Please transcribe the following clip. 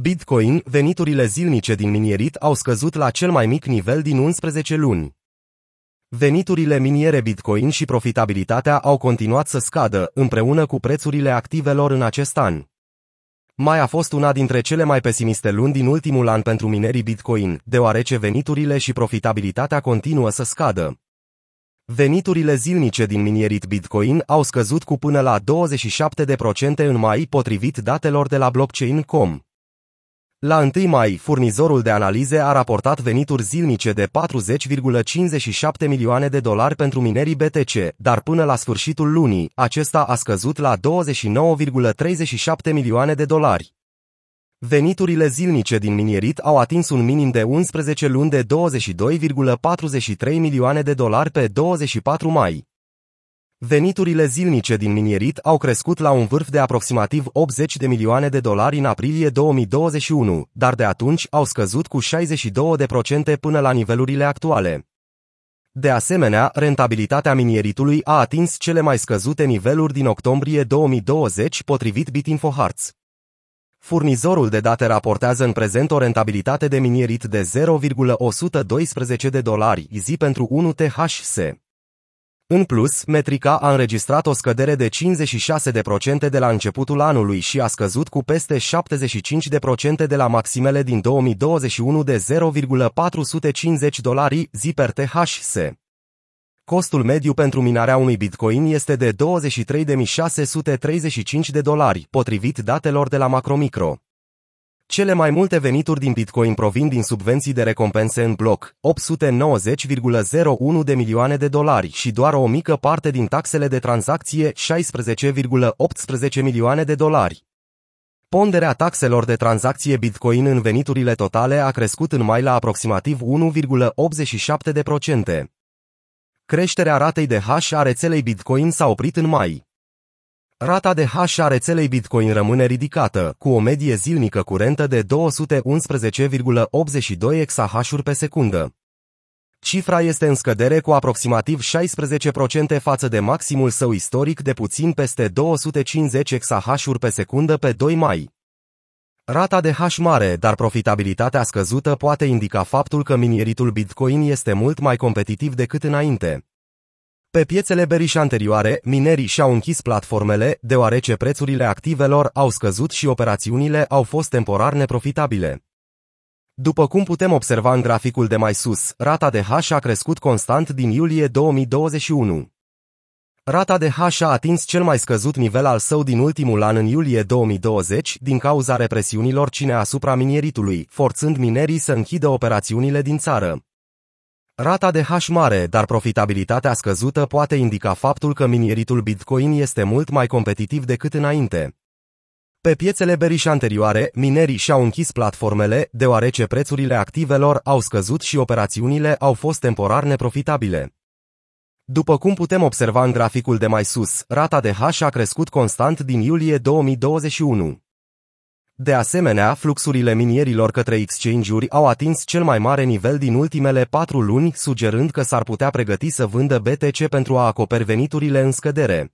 Bitcoin, veniturile zilnice din minierit au scăzut la cel mai mic nivel din 11 luni. Veniturile miniere Bitcoin și profitabilitatea au continuat să scadă, împreună cu prețurile activelor în acest an. Mai a fost una dintre cele mai pesimiste luni din ultimul an pentru minerii Bitcoin, deoarece veniturile și profitabilitatea continuă să scadă. Veniturile zilnice din minierit Bitcoin au scăzut cu până la 27% în mai, potrivit datelor de la blockchain.com. La 1 mai, furnizorul de analize a raportat venituri zilnice de 40,57 milioane de dolari pentru minerii BTC, dar până la sfârșitul lunii, acesta a scăzut la 29,37 milioane de dolari. Veniturile zilnice din minierit au atins un minim de 11 luni de 22,43 milioane de dolari pe 24 mai. Veniturile zilnice din minierit au crescut la un vârf de aproximativ 80 de milioane de dolari în aprilie 2021, dar de atunci au scăzut cu 62% până la nivelurile actuale. De asemenea, rentabilitatea minieritului a atins cele mai scăzute niveluri din octombrie 2020, potrivit BitInfoHearts. Furnizorul de date raportează în prezent o rentabilitate de minierit de 0,112 de dolari zi pentru 1 THC. În plus, metrica a înregistrat o scădere de 56% de la începutul anului și a scăzut cu peste 75% de la maximele din 2021 de 0,450 dolari zi per THC. Costul mediu pentru minarea unui bitcoin este de 23.635 de dolari, potrivit datelor de la Macromicro. Cele mai multe venituri din Bitcoin provin din subvenții de recompense în bloc, 890,01 de milioane de dolari și doar o mică parte din taxele de tranzacție, 16,18 milioane de dolari. Ponderea taxelor de tranzacție Bitcoin în veniturile totale a crescut în mai la aproximativ 1,87%. Creșterea ratei de hash a rețelei Bitcoin s-a oprit în mai. Rata de hash a rețelei Bitcoin rămâne ridicată, cu o medie zilnică curentă de 211,82 exahash pe secundă. Cifra este în scădere cu aproximativ 16% față de maximul său istoric de puțin peste 250 exahash pe secundă pe 2 mai. Rata de hash mare, dar profitabilitatea scăzută poate indica faptul că minieritul Bitcoin este mult mai competitiv decât înainte. Pe piețele beriș anterioare, minerii și-au închis platformele, deoarece prețurile activelor au scăzut și operațiunile au fost temporar neprofitabile. După cum putem observa în graficul de mai sus, rata de hash a crescut constant din iulie 2021. Rata de hash a atins cel mai scăzut nivel al său din ultimul an în iulie 2020 din cauza represiunilor cine asupra minieritului, forțând minerii să închidă operațiunile din țară. Rata de hash mare, dar profitabilitatea scăzută poate indica faptul că minieritul Bitcoin este mult mai competitiv decât înainte. Pe piețele beriș anterioare, minerii și-au închis platformele, deoarece prețurile activelor au scăzut și operațiunile au fost temporar neprofitabile. După cum putem observa în graficul de mai sus, rata de hash a crescut constant din iulie 2021. De asemenea, fluxurile minierilor către exchange-uri au atins cel mai mare nivel din ultimele patru luni, sugerând că s-ar putea pregăti să vândă BTC pentru a acoperi veniturile în scădere.